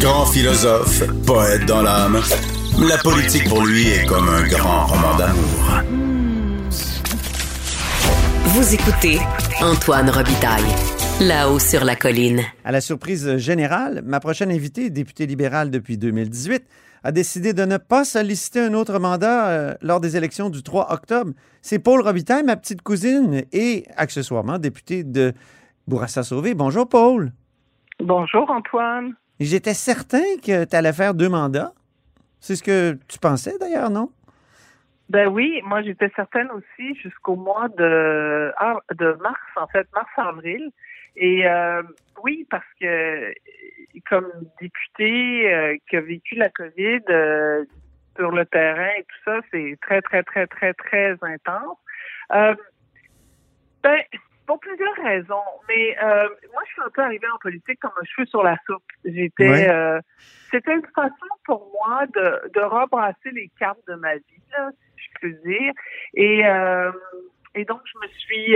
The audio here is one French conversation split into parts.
Grand philosophe, poète dans l'âme, la politique pour lui est comme un grand roman d'amour. Vous écoutez Antoine Robitaille, là-haut sur la colline. À la surprise générale, ma prochaine invitée, députée libérale depuis 2018, a décidé de ne pas solliciter un autre mandat euh, lors des élections du 3 octobre. C'est Paul Robitaille, ma petite cousine, et accessoirement députée de Bourassa-Sauvé. Bonjour, Paul. Bonjour, Antoine. J'étais certain que tu allais faire deux mandats. C'est ce que tu pensais, d'ailleurs, non? Ben oui, moi j'étais certaine aussi jusqu'au mois de, ah, de mars, en fait, mars-avril. Et euh, oui, parce que comme député euh, qui a vécu la COVID euh, sur le terrain et tout ça, c'est très, très, très, très, très intense. ben, pour plusieurs raisons. Mais euh, moi, je suis un peu arrivée en politique comme un cheveu sur la soupe. J'étais, euh, c'était une façon pour moi de, de rebrasser les cartes de ma vie, là, si je peux dire. Et euh, et donc, je me suis,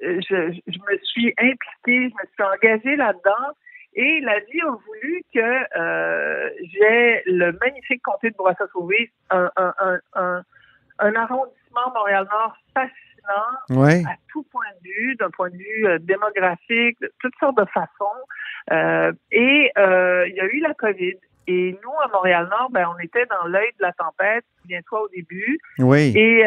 je, je, me suis impliquée, je me suis engagée là-dedans. Et la vie a voulu que j'ai le magnifique comté de Bourassa-Sauvé, un, un, un, un, un arrondissement Montréal-Nord fascinant à tout point de vue, d'un point de vue euh, démographique, de toutes sortes de façons. Euh, et euh, il y a eu la COVID. Et nous, à Montréal-Nord, ben, on était dans l'œil de la tempête, souviens-toi, au début. Oui. Et,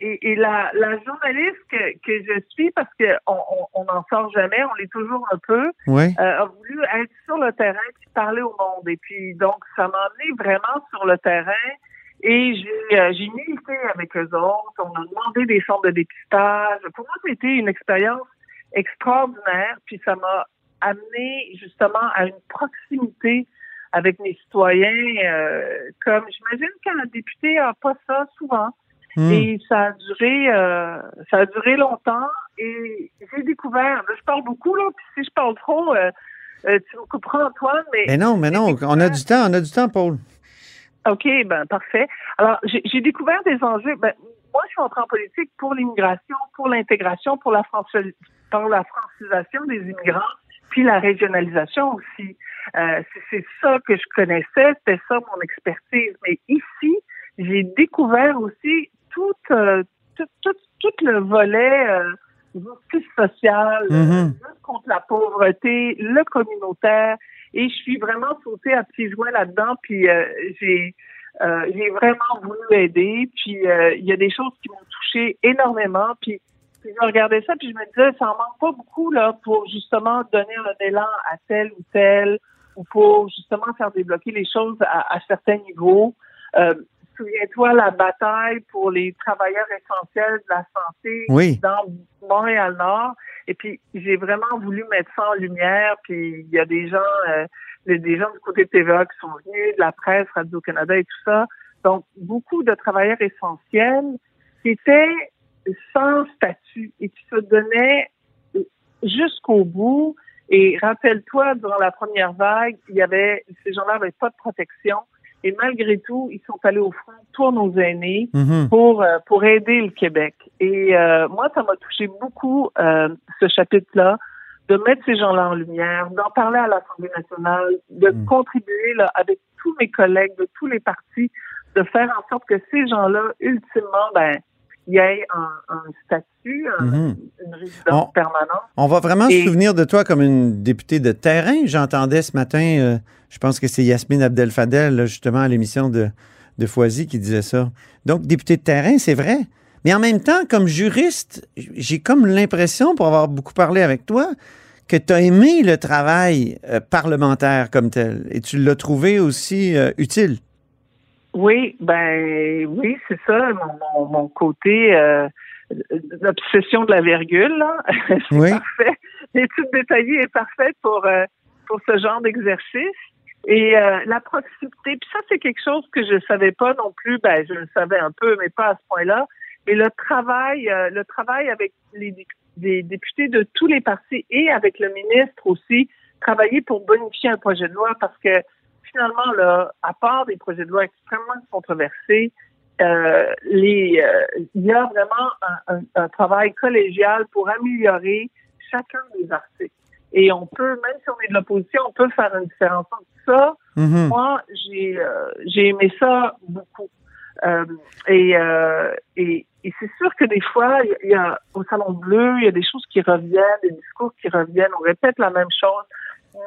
et, et, la, la journaliste que, que je suis, parce qu'on on n'en sort jamais, on l'est toujours un peu, a voulu être sur le terrain et parler au monde. Et puis, donc, ça m'a amené vraiment sur le terrain et j'ai, euh, j'ai milité avec eux autres. On a demandé des centres de dépistage. Pour moi, c'était une expérience extraordinaire. Puis ça m'a amené justement à une proximité avec mes citoyens. Euh, comme j'imagine qu'un député a pas ça souvent. Hmm. Et ça a duré, euh, ça a duré longtemps. Et j'ai découvert. Là, je parle beaucoup là. Puis si je parle trop, euh, euh tu me couperas Antoine. Mais, mais non, mais non. On a du temps. On a du temps, Paul. OK, ben parfait. Alors, j'ai découvert des enjeux. Ben, moi, je suis entrée en politique pour l'immigration, pour l'intégration, pour la, pour la francisation des immigrants, puis la régionalisation aussi. Euh, c'est ça que je connaissais, c'était ça mon expertise. Mais ici, j'ai découvert aussi tout, euh, tout, tout, tout, le volet euh, justice sociale, mm-hmm. contre la pauvreté, le communautaire. Et je suis vraiment sautée à petits joints là-dedans, puis euh, j'ai euh, j'ai vraiment voulu aider. Puis euh, il y a des choses qui m'ont touchée énormément. Puis, je regardais ça, puis je me disais, ça en manque pas beaucoup là pour justement donner un élan à tel ou tel, ou pour justement faire débloquer les choses à, à certains niveaux. Souviens-toi la bataille pour les travailleurs essentiels de la santé dans Montréal-Nord. Et puis, j'ai vraiment voulu mettre ça en lumière. Puis, il y a des gens, euh, des gens du côté de TVA qui sont venus, de la presse, Radio-Canada et tout ça. Donc, beaucoup de travailleurs essentiels qui étaient sans statut et qui se donnaient jusqu'au bout. Et rappelle-toi, durant la première vague, il y avait, ces gens-là n'avaient pas de protection. Et malgré tout, ils sont allés au front, tous nos aînés, mhm. pour euh, pour aider le Québec. Et euh, moi, ça m'a touché beaucoup euh, ce chapitre-là, de mettre ces gens-là en lumière, d'en parler à l'Assemblée nationale, de mhm. contribuer là, avec tous mes collègues de tous les partis, de faire en sorte que ces gens-là, ultimement, ben, il y ait un, statut, mhm. une résidence permanente. On va vraiment se souvenir de toi comme une députée de terrain. J'entendais ce matin, euh, je pense que c'est Yasmine Abdel-Fadel, justement, à l'émission de, de Foisy, qui disait ça. Donc, députée de terrain, c'est vrai. Mais en même temps, comme juriste, j'ai comme l'impression, pour avoir beaucoup parlé avec toi, que tu as aimé le travail euh, parlementaire comme tel et tu l'as trouvé aussi euh, utile. Oui, ben oui, c'est ça, mon, mon, côté euh, l'obsession de la virgule, là. c'est parfait. L'étude détaillée est parfaite pour euh, pour ce genre d'exercice. Et euh, la proximité, puis ça, c'est quelque chose que je savais pas non plus, ben je le savais un peu, mais pas à ce point-là. Mais le travail, euh, le travail avec les, les députés de tous les partis et avec le ministre aussi, travailler pour bonifier un projet de loi parce que finalement, là, à part des projets de loi extrêmement controversés, euh, les, euh, il y a vraiment un, travail collégial pour améliorer chacun des articles. Et on peut, même si on est de l'opposition, on peut faire une différence entre ça. Mhm. Moi, j'ai euh, j'ai aimé ça beaucoup. Et, et, et c'est sûr que des fois, il y a au Salon Bleu, il y a des choses qui reviennent, des discours qui reviennent, on répète la même chose,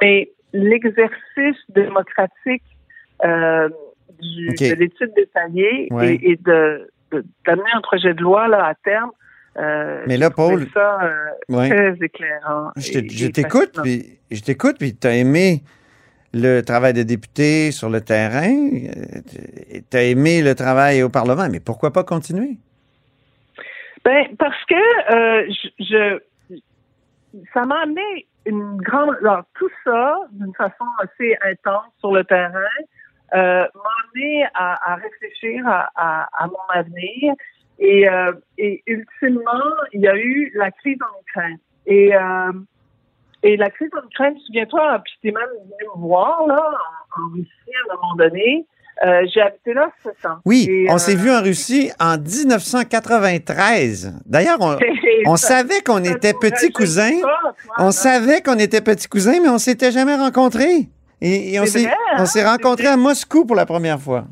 mais l'exercice démocratique euh, du, de l'étude détaillée Ouais. et, et de d'amener un projet de loi là à terme. Euh, Mais là, Paul, ça euh, ouais. très éclairant. Je t'écoute, puis je t'écoute, puis tu as aimé le travail de député sur le terrain, tu as aimé le travail au Parlement, mais pourquoi pas continuer? Ben parce que euh, je, je- ça m'a amené une grande alors tout ça d'une façon assez intense sur le terrain euh, m'a amené à, à réfléchir à, à, à mon avenir et, euh, et ultimement il y a eu la crise en Ukraine et euh, et la crise en Ukraine, souviens-toi, puis t'es même venu me voir là en, en Russie à un moment donné. Euh, j'ai habité là sept ans. Oui, Et, on euh, s'est vu en Russie en 1993. D'ailleurs, on, on savait qu'on était petits cousins. On savait qu'on était petits cousins, mais on s'était jamais rencontrés. Et, et on s'est hein? s'est rencontrés à Moscou pour la première fois.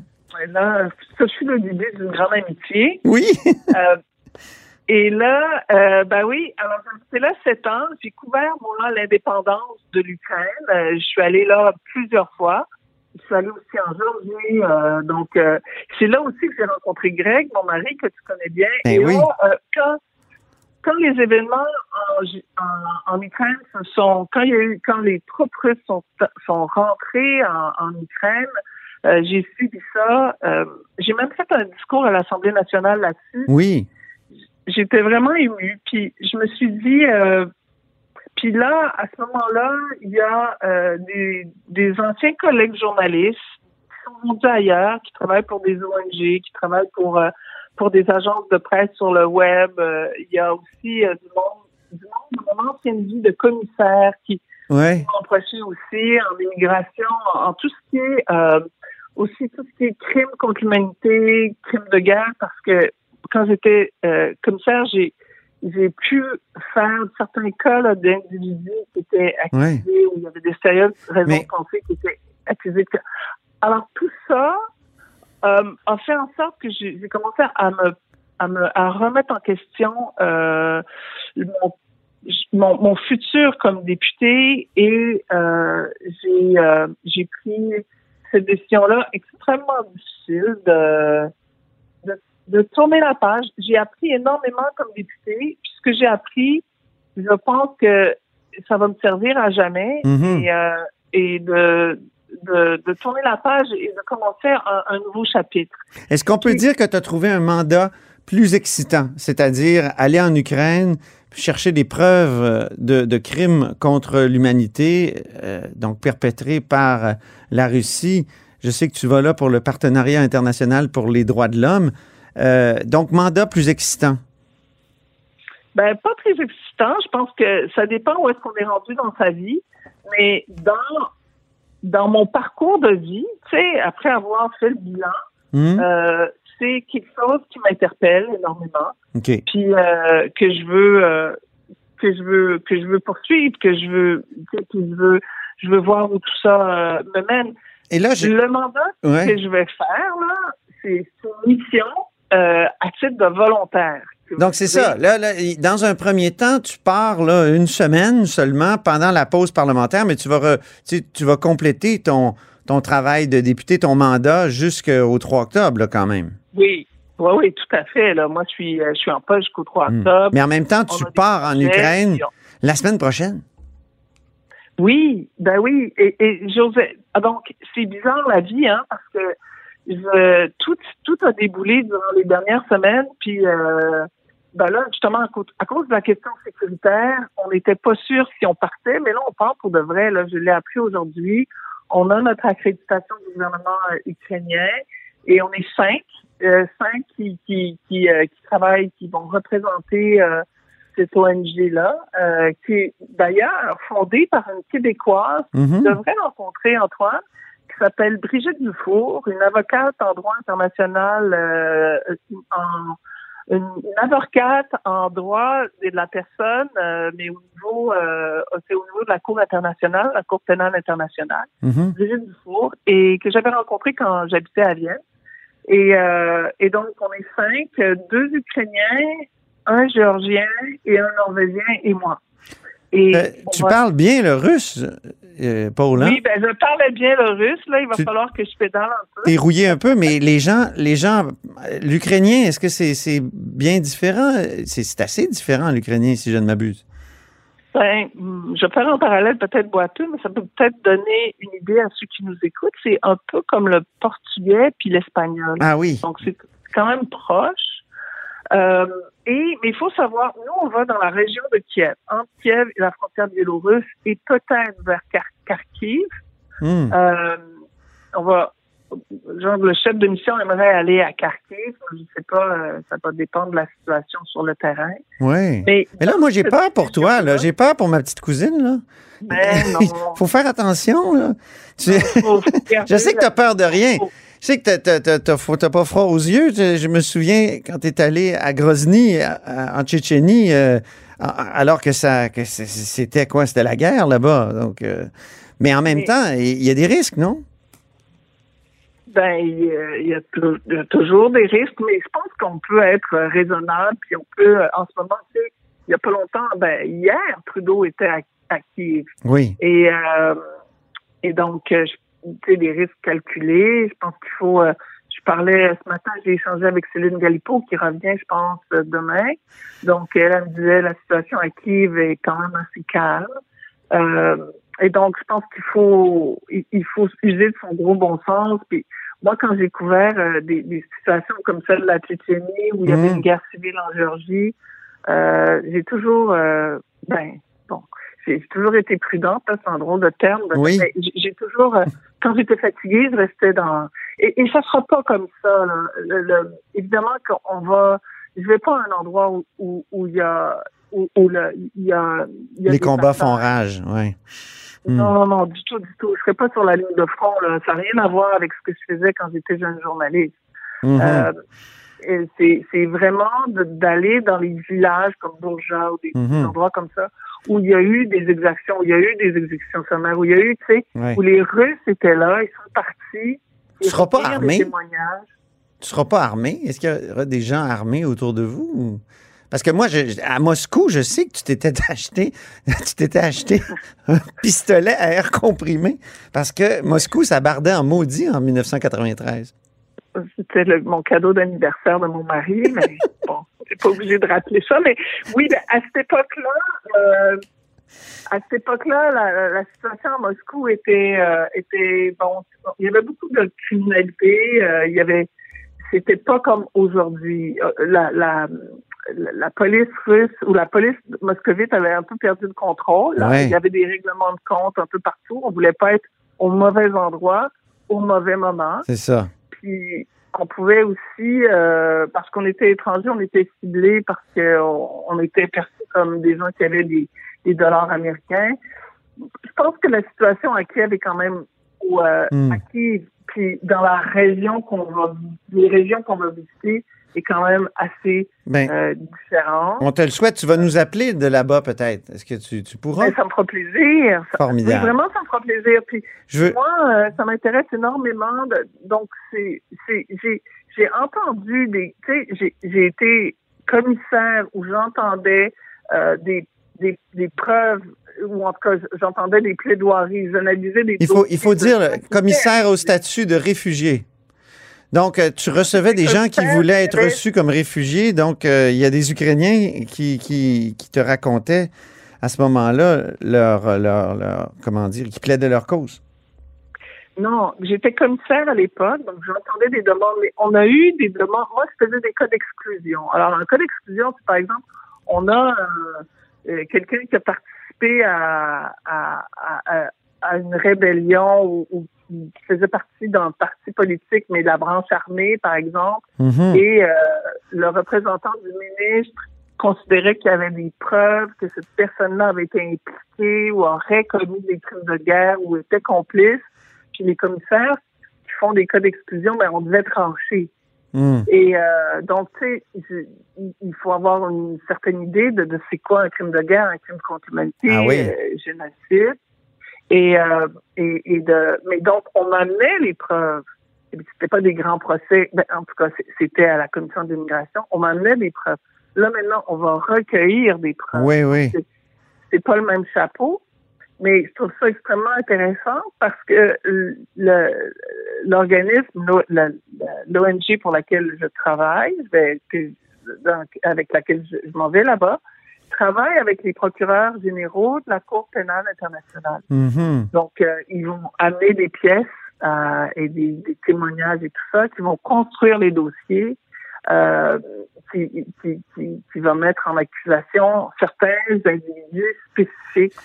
Là, ça fut le début d'une grande amitié. Oui. Euh, et là, euh, ben oui, alors j'étais là sept ans. J'ai couvert, moi, l'indépendance de l'Ukraine. Euh, je suis allée là plusieurs fois. Je suis allée aussi en Géorgie. euh, donc, euh, c'est là aussi que j'ai rencontré Greg, mon mari, que tu connais bien. Ben et oui. là, euh, quand, quand les événements en, G- en, en Ukraine se sont, quand il y a eu, quand les troupes russes sont, sont rentrées en, en Ukraine, euh, j'ai suivi ça. Euh, j'ai même fait un discours à l'Assemblée nationale là-dessus Oui. j'étais vraiment émue. Puis je me suis dit, euh, puis là, à ce moment-là, il y a euh, des, des anciens collègues journalistes qui sont rendus ailleurs, qui travaillent pour des ONG, qui travaillent pour euh, pour des agences de presse sur le web. Euh, il y a aussi euh, du monde du monde de mon ancienne vie de commissaire qui Ouais. m'ont approché aussi en immigration, en, en tout ce qui est euh, aussi tout ce qui est crime contre l'humanité, crime de guerre, parce que quand j'étais euh, commissaire, j'ai j'ai pu faire certains cas là, d'individus qui étaient accusés où il y avait des sérieuses raisons Mais- de penser qui étaient accusés. de- Alors tout ça euh, a fait en sorte que j'ai commencé à me à me à remettre en question euh, mon mon, mon futur comme député et euh, j'ai euh, j'ai pris cette décision-là extrêmement difficile de, de tourner la page. J'ai appris énormément comme député. Puis ce que j'ai appris, je pense que ça va me servir à jamais Mhm. et, euh, et de, de de tourner la page et de commencer un, un nouveau chapitre. Est-ce qu'on peut dire que tu as trouvé un mandat plus excitant, c'est-à-dire aller en Ukraine, chercher des preuves euh, de, de crimes contre l'humanité, euh, donc perpétrés par la Russie? Je sais que tu vas là pour le partenariat international pour les droits de l'homme. Euh, donc, mandat plus excitant. Ben, pas très excitant. Je pense que ça dépend où est-ce qu'on est rendu dans sa vie. Mais dans, dans mon parcours de vie, tu sais, après avoir fait le bilan, Hmm? euh, c'est quelque chose qui m'interpelle énormément. OK. Puis euh, que je veux euh, que je veux que je veux poursuivre, que je veux que je veux je veux voir où tout ça euh, me mène. Et là, je... Le mandat Ouais. que je vais faire là, c'est une mission euh, à titre de volontaire. Donc, c'est ça. Là, là, dans un premier temps, tu pars là, une semaine seulement pendant la pause parlementaire, mais tu vas, re- tu, vas compléter ton, ton travail de député, ton mandat jusqu'au 3 octobre, là, quand même. Oui, oui, oui, tout à fait. Là, moi, je suis, euh, je suis en poste jusqu'au 3 Hmm. octobre. Mais en même temps, tu pars en Ukraine on- la semaine prochaine. Oui, ben oui. Et, et José, ah, donc c'est bizarre la vie, hein, parce que je, tout, tout a déboulé durant les dernières semaines, puis euh, ben là, justement, à cause, de la question sécuritaire, on n'était pas sûr si on partait, mais là, on part pour de vrai. Là, je l'ai appris aujourd'hui. On a notre accréditation du gouvernement euh, ukrainien et on est cinq, euh, cinq qui qui qui, euh, qui travaillent, qui vont représenter euh, cette ONG-là, qui est d'ailleurs fondée par une Québécoise tu devrais rencontrer Antoine, qui s'appelle Brigitte Dufour, une avocate en droit international euh, en une, avocate en droit de la personne, euh, mais au niveau, euh, c'est au niveau de la Cour internationale, la Cour pénale internationale, Mhm. Brigitte Dufour, et que j'avais rencontrée quand j'habitais à Vienne. Et, euh, et donc, on est cinq, deux Ukrainiens, un Géorgien et un Norvégien et moi. Et Euh, on tu va- parles bien le russe, euh, Paul, hein? Oui, ben je parlais bien le russe, là, il va Tu- falloir que je pédale un peu. T'es rouillé un peu, mais les gens, les gens, l'ukrainien, est-ce que c'est bien différent? C'est assez différent, l'ukrainien, si je ne m'abuse. Ben, je vais faire un parallèle peut-être boiteux, mais ça peut peut-être donner une idée à ceux qui nous écoutent. C'est un peu comme le portugais puis l'espagnol. Ah oui. Donc, c'est quand même proche. Euh, et, mais il faut savoir, nous, on va dans la région de Kiev, entre Kiev et la frontière biélorusse, et peut-être vers Kharkiv. Hmm. Euh, on va, genre, le chef de mission aimerait aller à Kharkiv. Je sais pas, euh, ça va dépendre de la situation sur le terrain. Oui. Mais, Mais là, moi, j'ai peur pour toi, là. J'ai peur pour ma petite cousine, là. Ben, non. Faut faire attention, là. Tu- Je sais que tu as peur de rien. Faut- Je sais que t'as- pas froid aux yeux. Je, je me souviens quand tu es allé à Grozny, à- à- en Tchétchénie, euh, alors que ça, que c'était quoi? C'était la guerre là-bas. Donc, euh, mais en même Mais- temps, il y a des risques, non? Ben, il y a, il y toujours des risques, mais je pense qu'on peut être raisonnable, puis on peut, euh, en ce moment, tu sais, il y a pas longtemps, ben, hier, Trudeau était Kiev. Oui. Et, euh, et donc, je- tu sais, des risques calculés. Je pense qu'il faut. euh, je parlais ce matin, j'ai échangé avec Céline Galipo qui revient, je pense, demain. Donc, elle, elle me disait la situation à Kiev est quand même assez calme. Euh, et donc, je pense qu'il faut il, il faut user de son gros bon sens. Puis moi, quand j'ai couvert euh, des, des situations comme celle de la Tchétchénie où il y avait Mhm. une guerre civile en Géorgie, euh, j'ai toujours euh, ben bon j'ai toujours été prudente, hein, c'est un drôle de terme. Oui. mais j'ai- toujours, euh, quand j'étais fatiguée, je restais dans. Et, et ça sera pas comme ça. Là. Le- le- évidemment qu'on va. Je vais pas à un endroit où où, où il y a où, où le- il y a, il y a Les combats font rage, oui. Hmm. Non, non, non, du tout, du tout. Je serais pas sur la ligne de front. Là. Ça n'a rien à voir avec ce que je faisais quand j'étais jeune journaliste. Mhm. Euh, c'est vraiment d'aller dans les villages comme Bourja ou des Mhm. endroits comme ça où il y a eu des exactions, où il y a eu des exécutions sommaires, où il y a eu, tu sais, où les Russes étaient là, ils sont partis. Tu seras pas armé? Tu seras pas armé? Est-ce qu'il y aura des gens armés autour de vous? ou- Parce que moi, je- à Moscou, je sais que tu t'étais acheté, tu t'étais acheté un pistolet à air comprimé parce que Moscou, ça bardait en maudit en 1993. C'était le- mon cadeau d'anniversaire de mon mari, mais bon, j'ai pas obligé de rappeler ça. Mais oui, ben, à cette époque-là, euh, à cette époque-là, la, la situation à Moscou était, euh, était bon. Il y avait beaucoup de criminalité. euh, il y avait, c'était pas comme aujourd'hui. Euh, La, la, la, police russe ou la police moscovite avait un peu perdu le contrôle. Ouais. Il y avait des règlements de compte un peu partout. On voulait pas être au mauvais endroit au mauvais moment C'est ça. Puis on pouvait aussi, euh, parce qu'on était étrangers, on était ciblés parce qu'on on était perçus comme des gens qui avaient des, des dollars américains. Je pense que la situation à Kiev est quand même, ou euh, Hmm. à Kiev, puis dans la région qu'on va, les régions qu'on va visiter, est quand même assez Ben, euh, différente. on te le souhaite. Tu vas nous appeler de là-bas peut-être. Est-ce que tu, tu pourras? Mais ça me fera plaisir. Formidable. Oui, vraiment, ça me fera plaisir. Puis Je veux. Moi, euh, ça m'intéresse énormément. De, donc, c'est, c'est, j'ai, j'ai entendu des, tu sais, j'ai, j'ai été commissaire où j'entendais euh, des, des, des preuves ou en tout cas, j'entendais des plaidoiries, j'analysais des. Il faut, il faut dire, commissaire au statut de réfugié. Donc, euh, tu recevais des gens qui voulaient être reçus comme réfugiés. Donc, euh, il y a des Ukrainiens qui, qui, qui te racontaient à ce moment-là leur, leur, leur- comment dire, qui plaidaient leur cause. Non, j'étais commissaire à l'époque, donc j'entendais des demandes. Mais on a eu des demandes. Moi, je faisais des cas d'exclusion. Alors, un cas d'exclusion, par exemple, on a euh, quelqu'un qui a participé à, à, à, à- à une rébellion ou, ou qui faisait partie d'un parti politique, mais de la branche armée, par exemple, Mhm. et euh, le représentant du ministre considérait qu'il y avait des preuves que cette personne-là avait été impliquée ou aurait commis des crimes de guerre ou était complice. Puis les commissaires qui font des cas d'exclusion, ben, on devait trancher. Hmm. Et euh, donc, tu sais, il faut avoir une certaine idée de, de c'est quoi un crime de guerre, un crime contre l'humanité, Ah oui. euh, génocide. Et, euh, et, et de, mais donc, on amenait les preuves. C'était pas des grands procès. Ben, en tout cas, c'était à la commission d'immigration. On m'amenait des preuves. Là, maintenant, on va recueillir des preuves. Oui, oui. C'est pas le même chapeau. Mais je trouve ça extrêmement intéressant parce que l'organisme, l'ONG pour laquelle je travaille, je vais- que- dans- avec laquelle je, je m'en vais là-bas, travaille avec les procureurs généraux de la Cour pénale internationale. Mhm. Donc, euh, ils vont amener des pièces euh, et des, des témoignages et tout ça qui vont construire les dossiers, euh, qui, qui, qui, qui va mettre en accusation certains individus spécifiques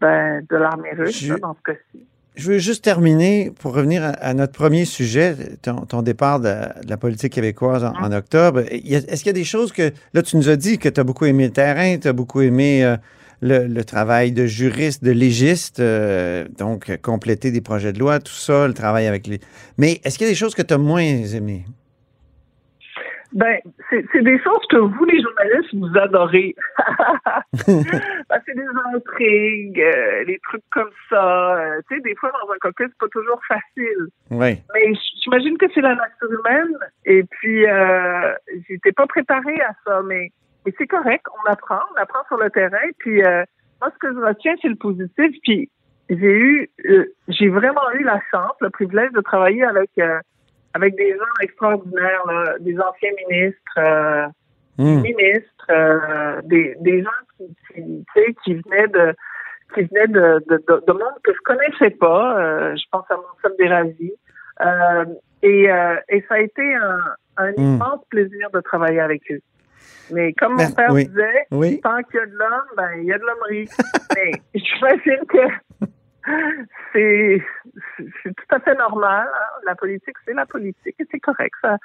ben, de l'armée russe, Je- dans ce cas-ci. Je veux juste terminer pour revenir à, à notre premier sujet, ton, ton départ de, de la politique québécoise en, en octobre. Est-ce qu'il y a des choses que, là, tu nous as dit que tu as beaucoup aimé le terrain, tu as beaucoup aimé euh, le, le travail de juriste, de légiste, euh, donc compléter des projets de loi, tout ça, le travail avec les. Mais est-ce qu'il y a des choses que tu as moins aimées? Ben, c'est c'est des choses que vous, les journalistes, vous adorez. Ben, c'est des intrigues, euh, des trucs comme ça. Euh, tu sais, des fois, dans un caucus, c'est pas toujours facile. Oui. Mais j'imagine que c'est la nature humaine. Et puis, euh, j'étais pas préparée à ça, mais, mais c'est correct. On apprend, on apprend sur le terrain. Puis, euh, moi, ce que je retiens, c'est le positif. Puis, j'ai eu, euh, j'ai vraiment eu la chance, le privilège de travailler avec euh, avec des gens extraordinaires, là, des anciens ministres, euh, Hmm. ministres, euh, des, des gens qui, qui, tu sais, qui venaient de qui venaient de, de, de, de monde que je connaissais pas. Euh, je pense à mon Dérasi. Euh, et, euh, et ça a été un, un Mm. immense plaisir de travailler avec eux. Mais comme mon Ben, père oui. disait, Oui. tant qu'il y a de l'homme, ben il y a de l'hommerie. Mais j'imagine que c'est tout à fait normal. hein. La politique, c'est la politique et c'est correct ça.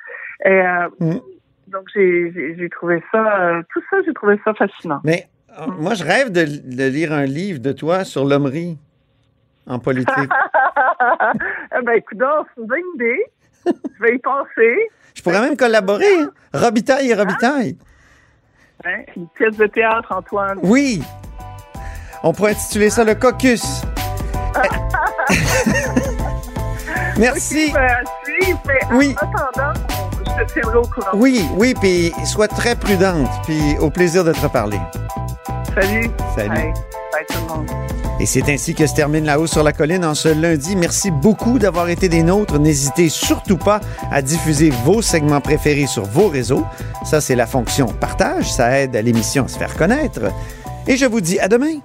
Et, euh, Mm. donc j'ai trouvé ça, euh, tout ça, j'ai trouvé ça fascinant. Mais euh, moi, je rêve de, de lire un livre de toi sur l'hommerie en politique. eh ben écoute, c'est une bonne idée. Je vais y penser. Je pourrais même collaborer. hein. Robitaille et Robitaille. Hein? Une pièce de théâtre, Antoine. Oui. On pourrait intituler ça le caucus. Merci. Oui. je te tiendrai au courant. Oui, oui, puis sois très prudente, puis au plaisir de te reparler. Salut. Salut. Bye. Bye tout le monde. Et c'est ainsi que se termine La Haut sur la Colline en ce lundi. Merci beaucoup d'avoir été des nôtres. N'hésitez surtout pas à diffuser vos segments préférés sur vos réseaux. Ça, c'est la fonction partage. Ça aide à l'émission à se faire connaître. Et je vous dis à demain.